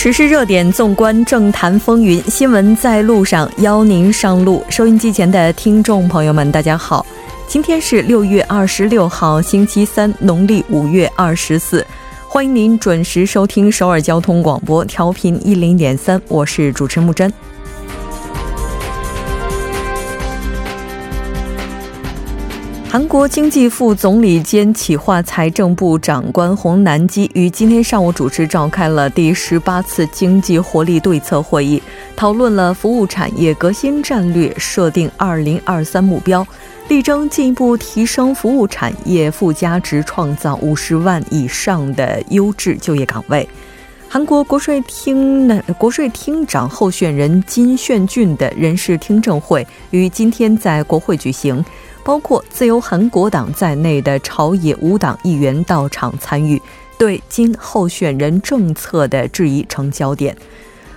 时事热点，纵观政坛风云，新闻在路上，邀您上路。收音机前的听众朋友们，大家好，今天是六月二十六号，星期三，农历五月二十四，欢迎您准时收听首尔交通广播，调频一零点三，我是主持木真。韩国经济副总理兼企划财政部长官洪南基于今天上午主持召开了第十八次经济活力对策会议，讨论了服务产业革新战略，设定二零二三目标，力争进一步提升服务产业附加值，创造五十万以上的优质就业岗位。韩国国税厅的国税厅长候选人金炫俊的人事听证会于今天在国会举行。包括自由韩国党在内的朝野五党议员到场参与，对金候选人政策的质疑成焦点。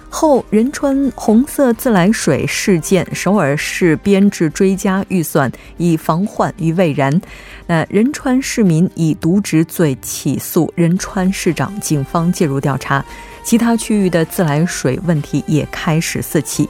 后仁川红色自来水事件，首尔市编制追加预算以防患于未然。那仁川市民以渎职罪起诉仁川市长，警方介入调查。其他区域的自来水问题也开始四起。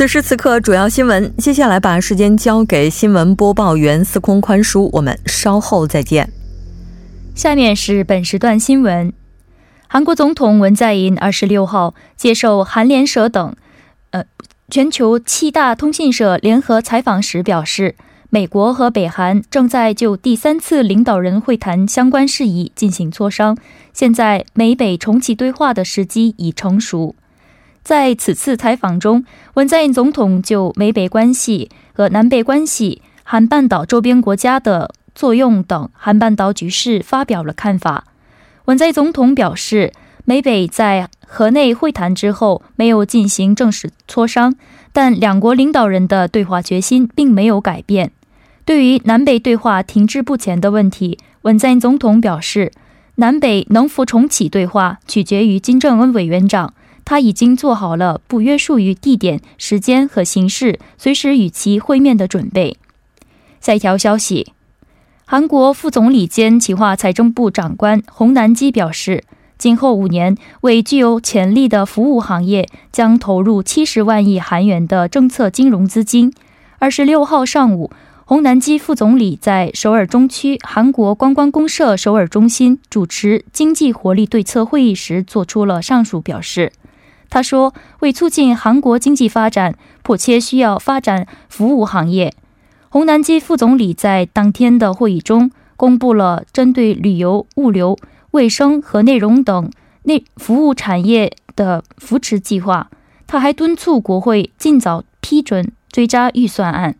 此时此刻，主要新闻。接下来把时间交给新闻播报员司空宽叔，我们稍后再见。下面是本时段新闻：韩国总统文在寅二十六号接受韩联社等呃全球七大通信社联合采访时表示，美国和北韩正在就第三次领导人会谈相关事宜进行磋商，现在美北重启对话的时机已成熟。在此次采访中，文在寅总统就美北关系和南北关系、韩半岛周边国家的作用等韩半岛局势发表了看法。文在寅总统表示，美北在河内会谈之后没有进行正式磋商，但两国领导人的对话决心并没有改变。对于南北对话停滞不前的问题，文在寅总统表示，南北能否重启对话取决于金正恩委员长。他已经做好了不约束于地点、时间和形式，随时与其会面的准备。下一条消息，韩国副总理兼企划财政部长官洪南基表示，今后五年为具有潜力的服务行业将投入七十万亿韩元的政策金融资金。二十六号上午，洪南基副总理在首尔中区韩国观光公社首尔中心主持经济活力对策会议时，做出了上述表示。他说：“为促进韩国经济发展，迫切需要发展服务行业。”洪南基副总理在当天的会议中公布了针对旅游、物流、卫生和内容等内服务产业的扶持计划。他还敦促国会尽早批准追加预算案。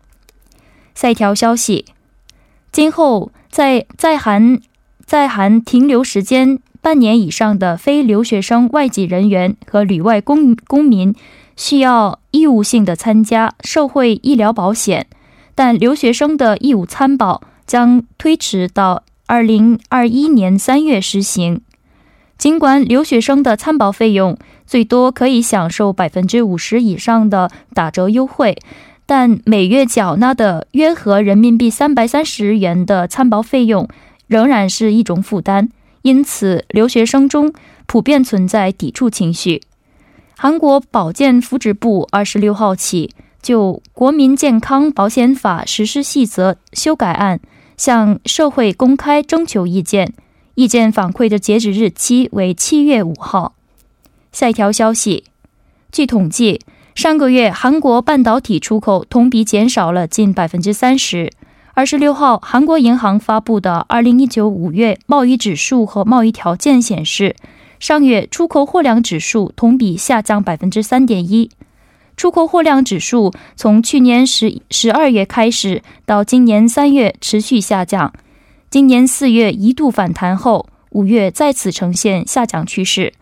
下一条消息：今后在在韩在韩停留时间。半年以上的非留学生外籍人员和旅外公公民需要义务性的参加社会医疗保险，但留学生的义务参保将推迟到二零二一年三月实行。尽管留学生的参保费用最多可以享受百分之五十以上的打折优惠，但每月缴纳的约合人民币三百三十元的参保费用仍然是一种负担。因此，留学生中普遍存在抵触情绪。韩国保健福祉部二十六号起就《国民健康保险法实施细则》修改案向社会公开征求意见，意见反馈的截止日期为七月五号。下一条消息，据统计，上个月韩国半导体出口同比减少了近百分之三十。二十六号，韩国银行发布的二零一九五月贸易指数和贸易条件显示，上月出口货量指数同比下降百分之三点一。出口货量指数从去年十十二月开始到今年三月持续下降，今年四月一度反弹后，五月再次呈现下降趋势。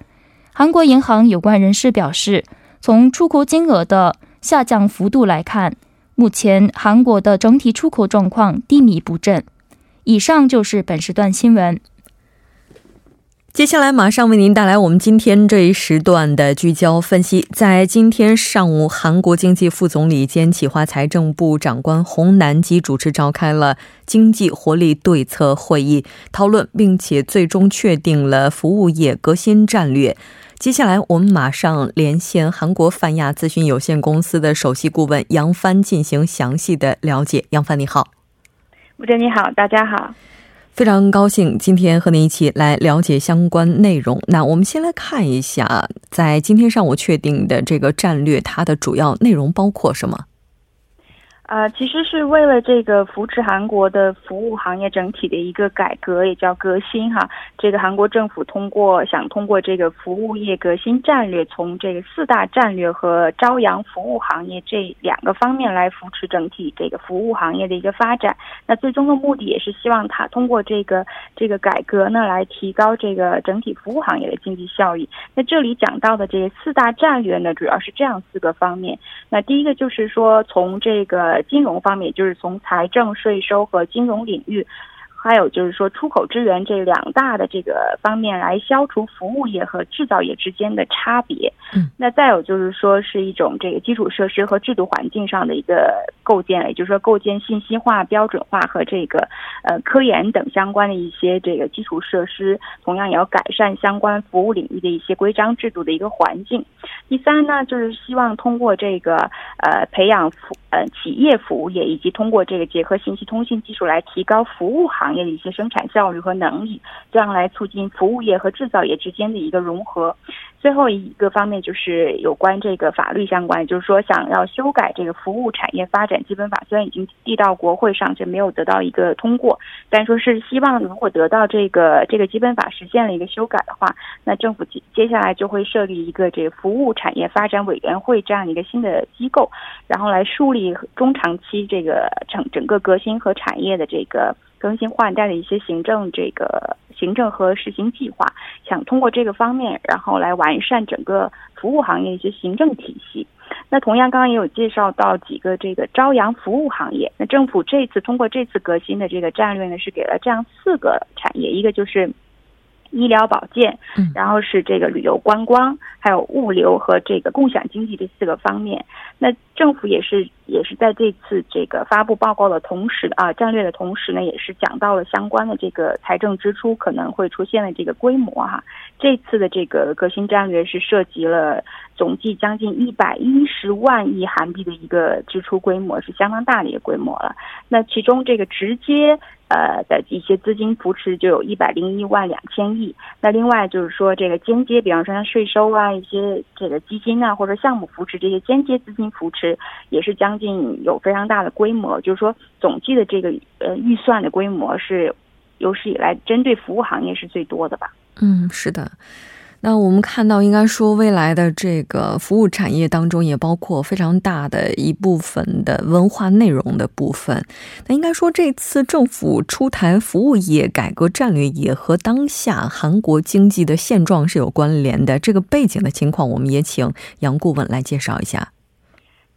韩国银行有关人士表示，从出口金额的下降幅度来看，目前韩国的整体出口状况低迷不振。以上就是本时段新闻。接下来马上为您带来我们今天这一时段的聚焦分析。在今天上午，韩国经济副总理兼企划财政部长官洪南基主持召开了经济活力对策会议，讨论并且最终确定了服务业革新战略。接下来，我们马上连线韩国泛亚咨询有限公司的首席顾问杨帆进行详细的了解。杨帆，你好。吴姐，你好，大家好。非常高兴今天和您一起来了解相关内容。那我们先来看一下，在今天上午确定的这个战略，它的主要内容包括什么？呃，其实是为了这个扶持韩国的服务行业整体的一个改革，也叫革新哈。这个韩国政府通过想通过这个服务业革新战略，从这个四大战略和朝阳服务行业这两个方面来扶持整体这个服务行业的一个发展。那最终的目的也是希望它通过这个这个改革呢，来提高这个整体服务行业的经济效益。那这里讲到的这四大战略呢，主要是这样四个方面。那第一个就是说从这个金融方面，就是从财政、税收和金融领域。还有就是说，出口支援这两大的这个方面来消除服务业和制造业之间的差别。嗯，那再有就是说，是一种这个基础设施和制度环境上的一个构建，也就是说，构建信息化、标准化和这个呃科研等相关的一些这个基础设施，同样也要改善相关服务领域的一些规章制度的一个环境。第三呢，就是希望通过这个呃培养服呃企业服务业，以及通过这个结合信息通信技术来提高服务行。行业的一些生产效率和能力，这样来促进服务业和制造业之间的一个融合。最后一个方面就是有关这个法律相关，就是说想要修改这个服务产业发展基本法，虽然已经递到国会上，却没有得到一个通过，但说是希望如果得到这个这个基本法实现了一个修改的话，那政府接接下来就会设立一个这个服务产业发展委员会这样一个新的机构，然后来树立中长期这个整整个革新和产业的这个。更新换代的一些行政这个行政和实行计划，想通过这个方面，然后来完善整个服务行业一些行政体系。那同样，刚刚也有介绍到几个这个朝阳服务行业。那政府这次通过这次革新的这个战略呢，是给了这样四个产业，一个就是医疗保健，然后是这个旅游观光，还有物流和这个共享经济这四个方面。那政府也是也是在这次这个发布报告的同时啊，战略的同时呢，也是讲到了相关的这个财政支出可能会出现的这个规模哈。这次的这个革新战略是涉及了总计将近一百一十万亿韩币的一个支出规模，是相当大的一个规模了。那其中这个直接呃的一些资金扶持就有一百零一万两千亿。那另外就是说这个间接，比方说像税收啊一些这个基金啊或者项目扶持这些间接资金。扶持也是将近有非常大的规模，就是说总计的这个呃预算的规模是有史以来针对服务行业是最多的吧？嗯，是的。那我们看到，应该说未来的这个服务产业当中，也包括非常大的一部分的文化内容的部分。那应该说，这次政府出台服务业改革战略，也和当下韩国经济的现状是有关联的。这个背景的情况，我们也请杨顾问来介绍一下。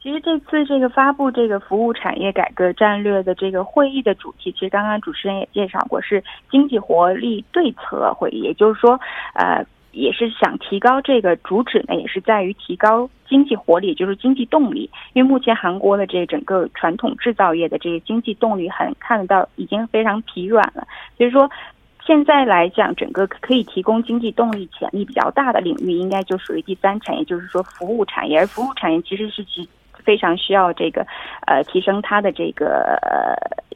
其实这次这个发布这个服务产业改革战略的这个会议的主题，其实刚刚主持人也介绍过，是经济活力对策会议。也就是说，呃，也是想提高这个主旨呢，也是在于提高经济活力，就是经济动力。因为目前韩国的这整个传统制造业的这个经济动力，很看得到已经非常疲软了。所以说，现在来讲，整个可以提供经济动力潜力比较大的领域，应该就属于第三产业，就是说服务产业。而服务产业其实是指。非常需要这个，呃，提升它的这个呃，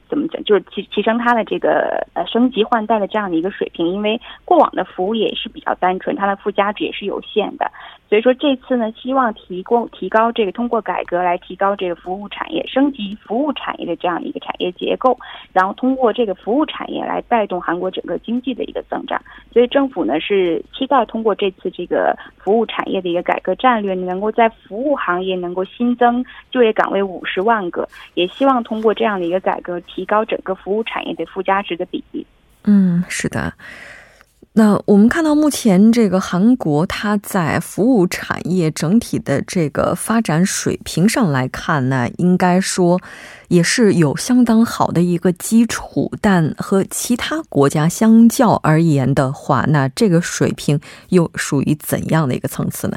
怎么讲，就是提提升它的这个呃升级换代的这样的一个水平。因为过往的服务也是比较单纯，它的附加值也是有限的。所以说这次呢，希望提供提高这个通过改革来提高这个服务产业升级服务产业的这样一个产业结构，然后通过这个服务产业来带动韩国整个经济的一个增长。所以政府呢是期待通过这次这个服务产业的一个改革战略，能够在服务行业能够新增就业岗位五十万个，也希望通过这样的一个改革，提高整个服务产业的附加值的比例。嗯，是的。那我们看到，目前这个韩国，它在服务产业整体的这个发展水平上来看呢，应该说也是有相当好的一个基础。但和其他国家相较而言的话，那这个水平又属于怎样的一个层次呢？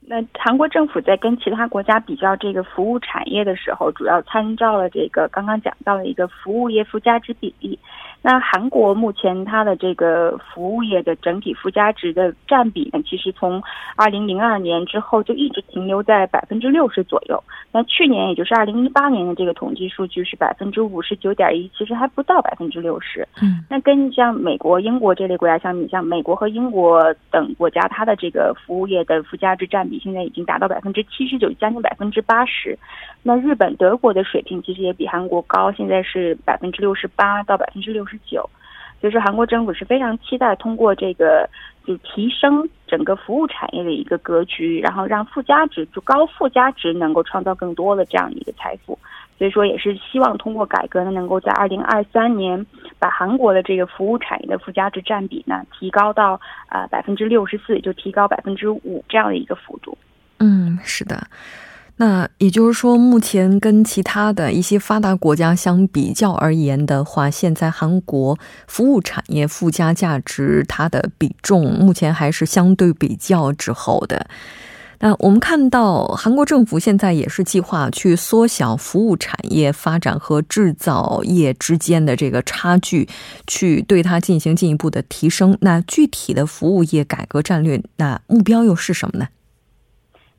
那韩国政府在跟其他国家比较这个服务产业的时候，主要参照了这个刚刚讲到的一个服务业附加值比例。那韩国目前它的这个服务业的整体附加值的占比呢，其实从二零零二年之后就一直停留在百分之六十左右。那去年也就是二零一八年的这个统计数据是百分之五十九点一，其实还不到百分之六十。嗯，那跟像美国、英国这类国家相比，像美国和英国等国家，它的这个服务业的附加值占比现在已经达到百分之七十九，将近百分之八十。那日本、德国的水平其实也比韩国高，现在是百分之六十八到百分之六十。九，所以说韩国政府是非常期待通过这个就提升整个服务产业的一个格局，然后让附加值就高附加值能够创造更多的这样一个财富。所以说也是希望通过改革呢，能够在二零二三年把韩国的这个服务产业的附加值占比呢提高到啊百分之六十四，就提高百分之五这样的一个幅度。嗯，是的。那也就是说，目前跟其他的一些发达国家相比较而言的话，现在韩国服务产业附加价值它的比重目前还是相对比较滞后的。那我们看到，韩国政府现在也是计划去缩小服务产业发展和制造业之间的这个差距，去对它进行进一步的提升。那具体的服务业改革战略，那目标又是什么呢？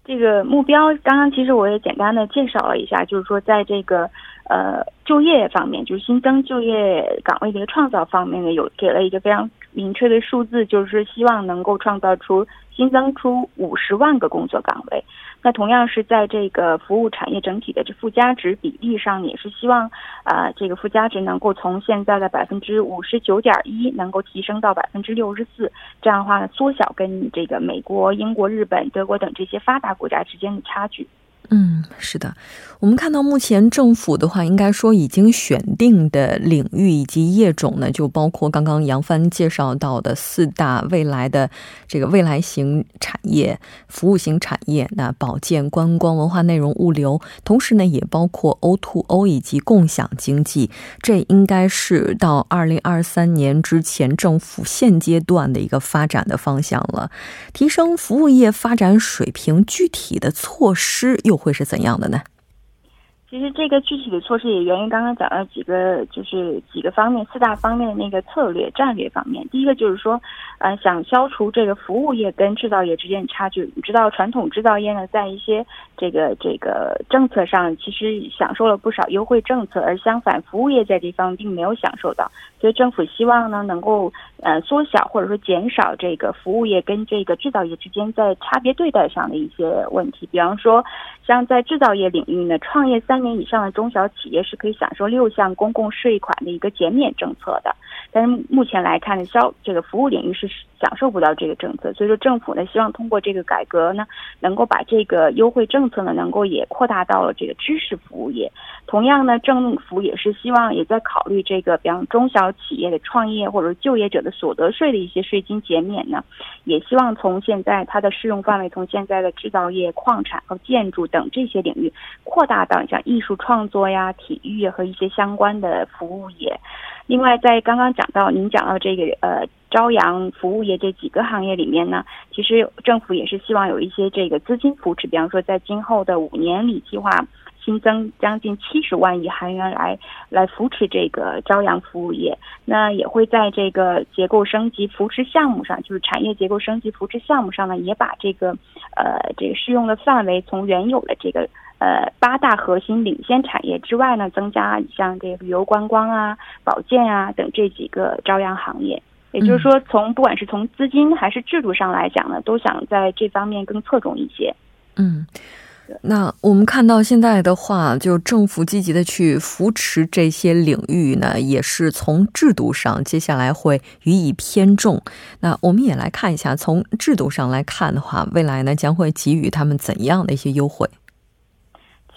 这个目标，刚刚其实我也简单的介绍了一下，就是说在这个呃就业方面，就是新增就业岗位的一个创造方面呢，有给了一个非常明确的数字，就是希望能够创造出新增出五十万个工作岗位。那同样是在这个服务产业整体的这附加值比例上，也是希望啊这个附加值能够从现在的百分之五十九点一，能够提升到百分之六十四。这样的话呢，缩小跟这个美国、英国、日本、德国等这些发达国家之间的差距。嗯，是的，我们看到目前政府的话，应该说已经选定的领域以及业种呢，就包括刚刚杨帆介绍到的四大未来的这个未来型产业、服务型产业，那保健、观光、文化内容、物流，同时呢，也包括 O to O 以及共享经济，这应该是到二零二三年之前政府现阶段的一个发展的方向了。提升服务业发展水平，具体的措施又。会是怎样的呢？其实这个具体的措施也源于刚刚讲的几个，就是几个方面，四大方面的那个策略战略方面。第一个就是说，呃，想消除这个服务业跟制造业之间的差距。你知道，传统制造业呢，在一些这个这个政策上，其实享受了不少优惠政策，而相反，服务业在这方并没有享受到。所以政府希望呢，能够呃缩小或者说减少这个服务业跟这个制造业之间在差别对待上的一些问题。比方说，像在制造业领域呢，创业三。年以上的中小企业是可以享受六项公共税款的一个减免政策的，但是目前来看呢，消这个服务领域是享受不到这个政策，所以说政府呢希望通过这个改革呢，能够把这个优惠政策呢能够也扩大到了这个知识服务业。同样呢，政府也是希望也在考虑这个，比方中小企业的创业或者就业者的所得税的一些税金减免呢，也希望从现在它的适用范围从现在的制造业、矿产和建筑等这些领域扩大到像。艺术创作呀、体育和一些相关的服务业。另外，在刚刚讲到您讲到这个呃朝阳服务业这几个行业里面呢，其实政府也是希望有一些这个资金扶持，比方说在今后的五年里计划新增将近七十万亿韩元来来扶持这个朝阳服务业。那也会在这个结构升级扶持项目上，就是产业结构升级扶持项目上呢，也把这个呃这个适用的范围从原有的这个。呃，八大核心领先产业之外呢，增加像这个旅游观光啊、保健啊等这几个朝阳行业。也就是说，从不管是从资金还是制度上来讲呢，都想在这方面更侧重一些。嗯。那我们看到现在的话，就政府积极的去扶持这些领域呢，也是从制度上接下来会予以偏重。那我们也来看一下，从制度上来看的话，未来呢将会给予他们怎样的一些优惠？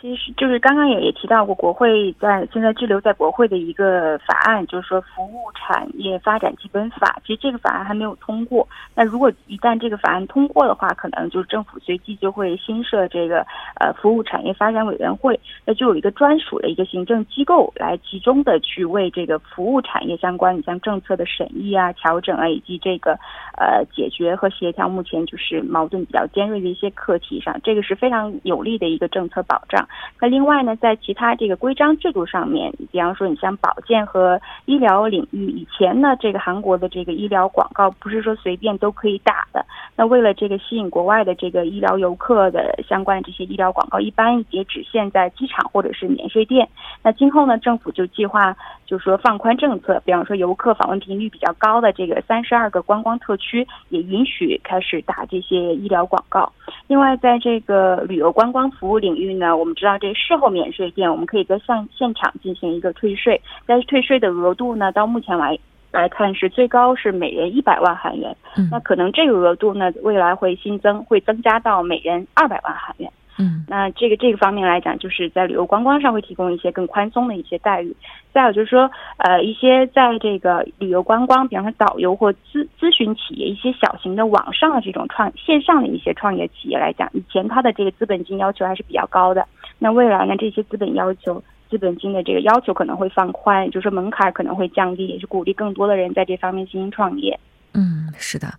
其实就是刚刚也也提到过，国会在现在滞留在国会的一个法案，就是说《服务产业发展基本法》。其实这个法案还没有通过。那如果一旦这个法案通过的话，可能就是政府随即就会新设这个呃服务产业发展委员会，那就有一个专属的一个行政机构来集中的去为这个服务产业相关，你像政策的审议啊、调整啊，以及这个呃解决和协调目前就是矛盾比较尖锐的一些课题上，这个是非常有利的一个政策保障。那另外呢，在其他这个规章制度上面，比方说你像保健和医疗领域，以前呢，这个韩国的这个医疗广告不是说随便都可以打的。那为了这个吸引国外的这个医疗游客的相关这些医疗广告，一般也只限在机场或者是免税店。那今后呢，政府就计划就是说放宽政策，比方说游客访问频率比较高的这个三十二个观光特区，也允许开始打这些医疗广告。另外，在这个旅游观光服务领域呢，我们知道这事后免税店，我们可以在现现场进行一个退税，但是退税的额度呢，到目前来来看是最高是每人一百万韩元。嗯，那可能这个额度呢，未来会新增，会增加到每人二百万韩元。嗯，那这个这个方面来讲，就是在旅游观光上会提供一些更宽松的一些待遇。再有就是说，呃，一些在这个旅游观光，比方说导游或咨咨询企业，一些小型的网上的这种创线上的一些创业企业来讲，以前它的这个资本金要求还是比较高的。那未来呢，这些资本要求、资本金的这个要求可能会放宽，就是说门槛可能会降低，也是鼓励更多的人在这方面进行创业。嗯，是的。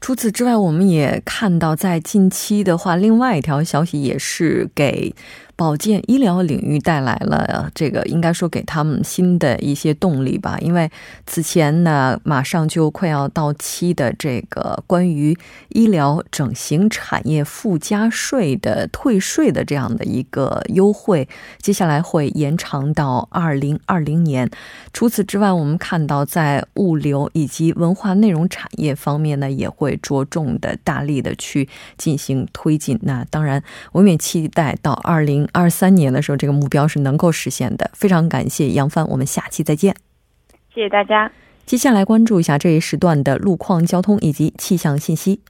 除此之外，我们也看到，在近期的话，另外一条消息也是给。保健医疗领域带来了这个，应该说给他们新的一些动力吧。因为此前呢，马上就快要到期的这个关于医疗整形产业附加税的退税的这样的一个优惠，接下来会延长到二零二零年。除此之外，我们看到在物流以及文化内容产业方面呢，也会着重的大力的去进行推进。那当然，我们也期待到二零。二三年的时候，这个目标是能够实现的。非常感谢杨帆，我们下期再见。谢谢大家。接下来关注一下这一时段的路况、交通以及气象信息。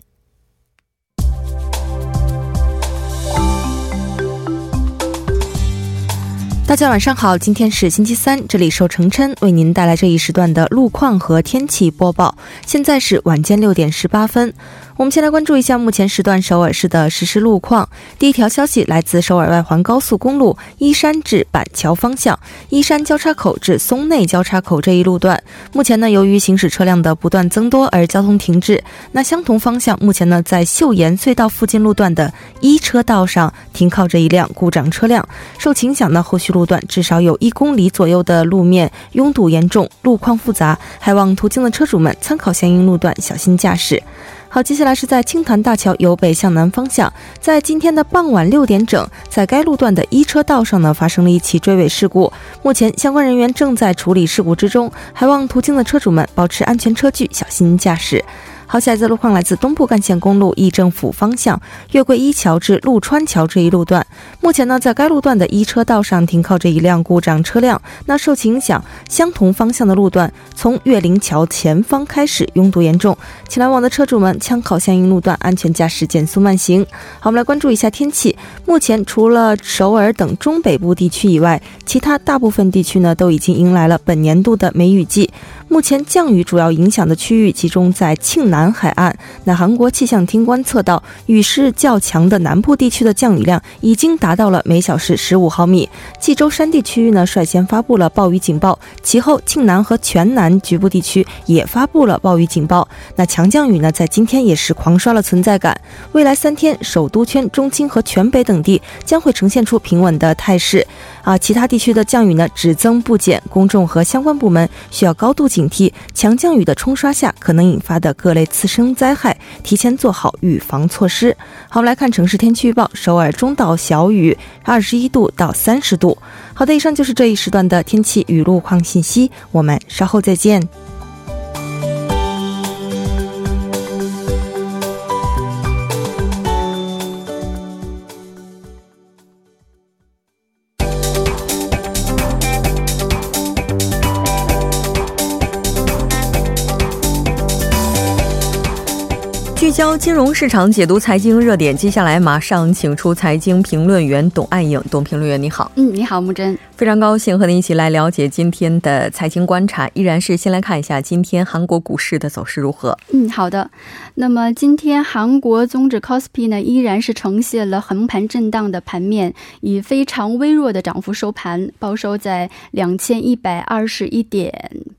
大家晚上好，今天是星期三，这里受程琛为您带来这一时段的路况和天气播报。现在是晚间六点十八分。我们先来关注一下目前时段首尔市的实时路况。第一条消息来自首尔外环高速公路依山至板桥方向，依山交叉口至松内交叉口这一路段，目前呢由于行驶车辆的不断增多而交通停滞。那相同方向，目前呢在秀岩隧道附近路段的一车道上停靠着一辆故障车辆，受其影响呢，后续路段至少有一公里左右的路面拥堵严重，路况复杂，还望途经的车主们参考相应路段，小心驾驶。好，接下来是在青潭大桥由北向南方向，在今天的傍晚六点整，在该路段的一车道上呢，发生了一起追尾事故。目前相关人员正在处理事故之中，还望途经的车主们保持安全车距，小心驾驶。好，下一次路况来自东部干线公路义政府方向月桂一桥至陆川桥这一路段。目前呢，在该路段的一车道上停靠着一辆故障车辆。那受其影响，相同方向的路段从月林桥前方开始拥堵严重，请来往的车主们参考相应路段，安全驾驶，减速慢行。好，我们来关注一下天气。目前除了首尔等中北部地区以外，其他大部分地区呢都已经迎来了本年度的梅雨季。目前降雨主要影响的区域集中在庆南海岸。那韩国气象厅观测到，雨势较强的南部地区的降雨量已经达到了每小时十五毫米。济州山地区域呢率先发布了暴雨警报，其后庆南和全南局部地区也发布了暴雨警报。那强降雨呢在今天也是狂刷了存在感。未来三天，首都圈、中青和全北等地将会呈现出平稳的态势。啊，其他地区的降雨呢只增不减，公众和相关部门需要高度警惕强降雨的冲刷下可能引发的各类次生灾害，提前做好预防措施。好，我们来看城市天气预报：首尔中到小雨，二十一度到三十度。好的，以上就是这一时段的天气与路况信息，我们稍后再见。焦金融市场，解读财经热点。接下来马上请出财经评论员董爱颖，董评论员你好。嗯，你好，木真。非常高兴和您一起来了解今天的财经观察。依然是先来看一下今天韩国股市的走势如何。嗯，好的。那么今天韩国综指 c o s p i 呢，依然是呈现了横盘震荡的盘面，以非常微弱的涨幅收盘，报收在两千一百二十一点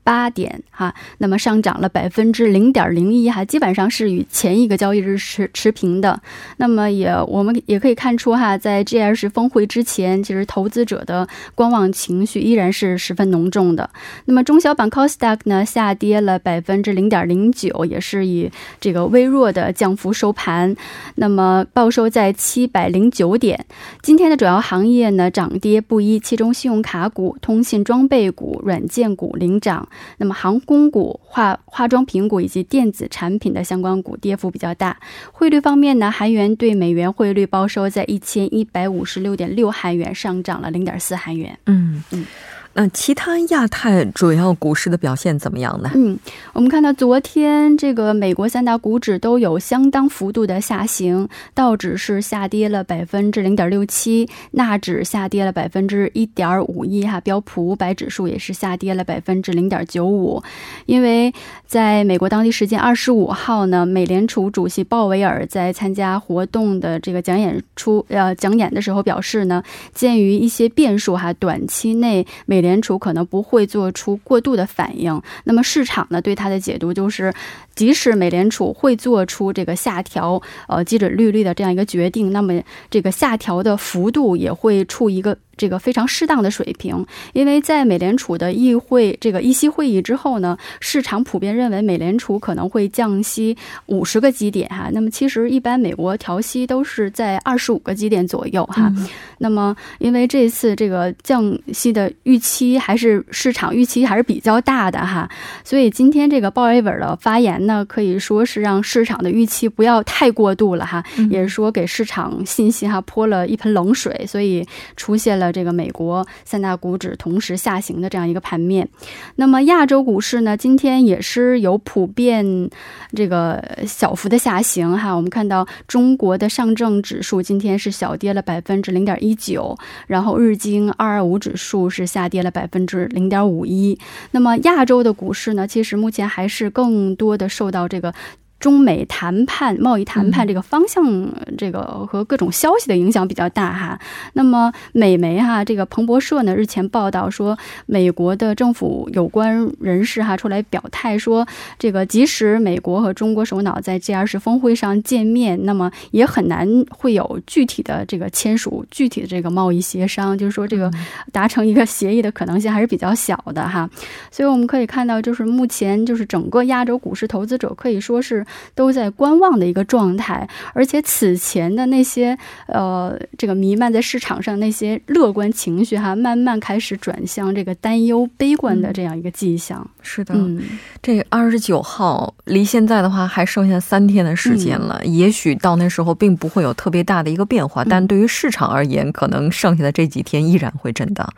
八点哈。那么上涨了百分之零点零一哈，基本上是与前一个交易日持持平的。那么也我们也可以看出哈，在 G20 峰会之前，其实投资者的观望情绪依然是十分浓重的。那么中小板 c o s d a q 呢下跌了百分之零点零九，也是以这个微弱的降幅收盘。那么报收在七百零九点。今天的主要行业呢涨跌不一，其中信用卡股、通信装备股、软件股领涨。那么航空股、化化妆品股以及电子产品的相关股跌幅比较大。汇率方面呢，韩元对美元汇率报收在一千一百五十六点六韩元，上涨了零点四韩元。嗯嗯。那其他亚太主要股市的表现怎么样呢？嗯，我们看到昨天这个美国三大股指都有相当幅度的下行，道指是下跌了百分之零点六七，纳指下跌了百分之一点五一，哈，标普五百指数也是下跌了百分之零点九五。因为在美国当地时间二十五号呢，美联储主席鲍威尔在参加活动的这个讲演出呃讲演的时候表示呢，鉴于一些变数哈，短期内美联联储可能不会做出过度的反应，那么市场呢对它的解读就是，即使美联储会做出这个下调呃基准利率的这样一个决定，那么这个下调的幅度也会处一个。这个非常适当的水平，因为在美联储的议会这个议息会议之后呢，市场普遍认为美联储可能会降息五十个基点哈。那么其实一般美国调息都是在二十五个基点左右哈。那么因为这次这个降息的预期还是市场预期还是比较大的哈，所以今天这个鲍威尔的发言呢，可以说是让市场的预期不要太过度了哈，也是说给市场信心哈泼了一盆冷水，所以出现了。这个美国三大股指同时下行的这样一个盘面，那么亚洲股市呢，今天也是有普遍这个小幅的下行哈。我们看到中国的上证指数今天是小跌了百分之零点一九，然后日经二二五指数是下跌了百分之零点五一。那么亚洲的股市呢，其实目前还是更多的受到这个。中美谈判、贸易谈判这个方向，这个和各种消息的影响比较大哈。那么，美媒哈这个彭博社呢日前报道说，美国的政府有关人士哈出来表态说，这个即使美国和中国首脑在 G20 峰会上见面，那么也很难会有具体的这个签署具体的这个贸易协商，就是说这个达成一个协议的可能性还是比较小的哈。所以我们可以看到，就是目前就是整个亚洲股市投资者可以说是。都在观望的一个状态，而且此前的那些呃，这个弥漫在市场上那些乐观情绪哈，慢慢开始转向这个担忧、悲观的这样一个迹象。是的，嗯，这二十九号离现在的话还剩下三天的时间了，也许到那时候并不会有特别大的一个变化，但对于市场而言，可能剩下的这几天依然会震荡。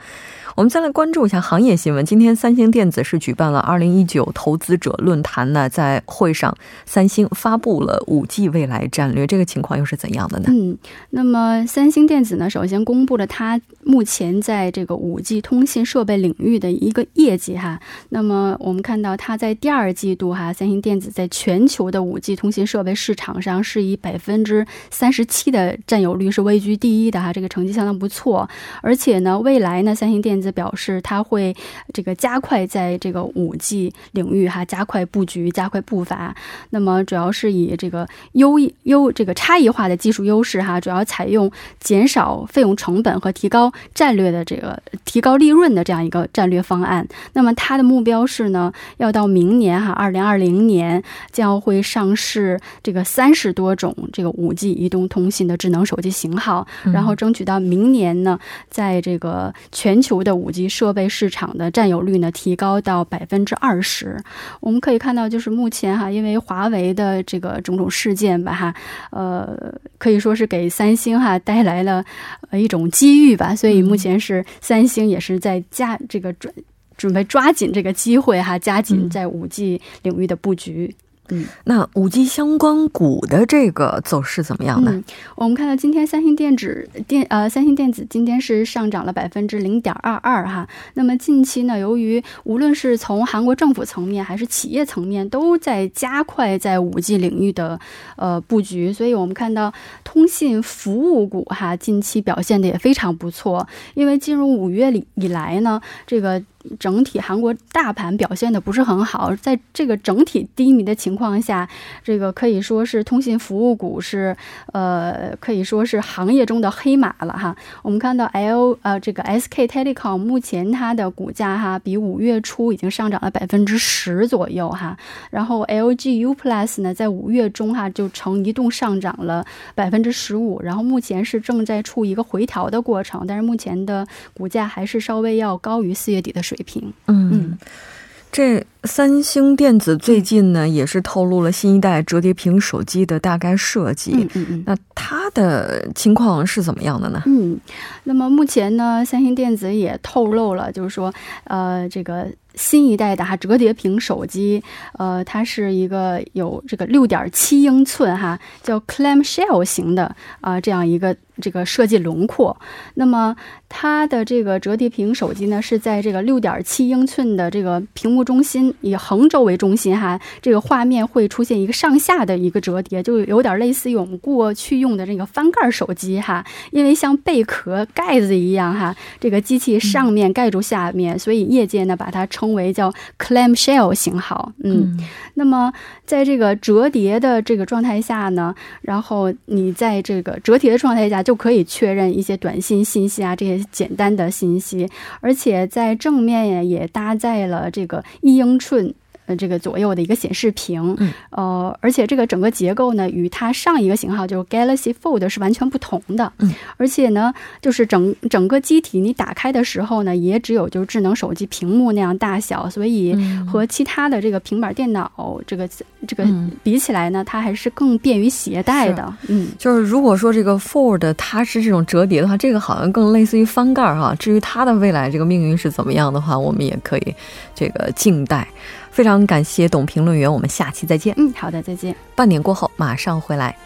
我们再来关注一下行业新闻。今天，三星电子是举办了二零一九投资者论坛呢，在会上，三星发布了五 G 未来战略。这个情况又是怎样的呢？嗯，那么三星电子呢，首先公布了它目前在这个五 G 通信设备领域的一个业绩哈。那么我们看到它在第二季度哈，三星电子在全球的五 G 通信设备市场上是以百分之三十七的占有率是位居第一的哈，这个成绩相当不错。而且呢，未来呢，三星电子表示，他会这个加快在这个五 G 领域哈，加快布局，加快步伐。那么主要是以这个优优这个差异化的技术优势哈，主要采用减少费用成本和提高战略的这个提高利润的这样一个战略方案。那么它的目标是呢，要到明年哈，二零二零年将会上市这个三十多种这个五 G 移动通信的智能手机型号，然后争取到明年呢，在这个全球的五 G 设备市场的占有率呢，提高到百分之二十。我们可以看到，就是目前哈，因为华为的这个种种事件吧，哈，呃，可以说是给三星哈带来了呃一种机遇吧。所以目前是三星也是在加这个准准备抓紧这个机会哈，加紧在五 G 领域的布局。嗯，那五 G 相关股的这个走势怎么样呢？嗯，我们看到今天三星电子电呃三星电子今天是上涨了百分之零点二二哈。那么近期呢，由于无论是从韩国政府层面还是企业层面都在加快在五 G 领域的呃布局，所以我们看到通信服务股哈近期表现的也非常不错，因为进入五月里以来呢，这个。整体韩国大盘表现的不是很好，在这个整体低迷的情况下，这个可以说是通信服务股是呃可以说是行业中的黑马了哈。我们看到 L 呃这个 SK Telecom 目前它的股价哈比五月初已经上涨了百分之十左右哈，然后 LG U Plus 呢在五月中哈就呈移动上涨了百分之十五，然后目前是正在处一个回调的过程，但是目前的股价还是稍微要高于四月底的。水平，嗯，这三星电子最近呢也是透露了新一代折叠屏手机的大概设计，嗯嗯嗯，那它的情况是怎么样的呢？嗯，那么目前呢，三星电子也透露了，就是说，呃，这个。新一代的哈折叠屏手机，呃，它是一个有这个六点七英寸哈，叫 clamshell 型的啊，这样一个这个设计轮廓。那么它的这个折叠屏手机呢，是在这个六点七英寸的这个屏幕中心，以横轴为中心哈，这个画面会出现一个上下的一个折叠，就有点类似于我们过去用的这个翻盖手机哈，因为像贝壳盖子一样哈，这个机器上面盖住下面，所以业界呢把它称。为叫 clamshell 型号，嗯，那么在这个折叠的这个状态下呢，然后你在这个折叠的状态下就可以确认一些短信信息啊，这些简单的信息，而且在正面也搭载了这个一英寸。这个左右的一个显示屏，呃，而且这个整个结构呢，与它上一个型号就是 Galaxy Fold 是完全不同的，嗯，而且呢，就是整整个机体你打开的时候呢，也只有就是智能手机屏幕那样大小，所以和其他的这个平板电脑这个这个比起来呢，它还是更便于携带的，嗯，就是如果说这个 Fold 它是这种折叠的话，这个好像更类似于翻盖哈。至于它的未来这个命运是怎么样的话，我们也可以这个静待。非常感谢董评论员，我们下期再见。嗯，好的，再见。半点过后马上回来。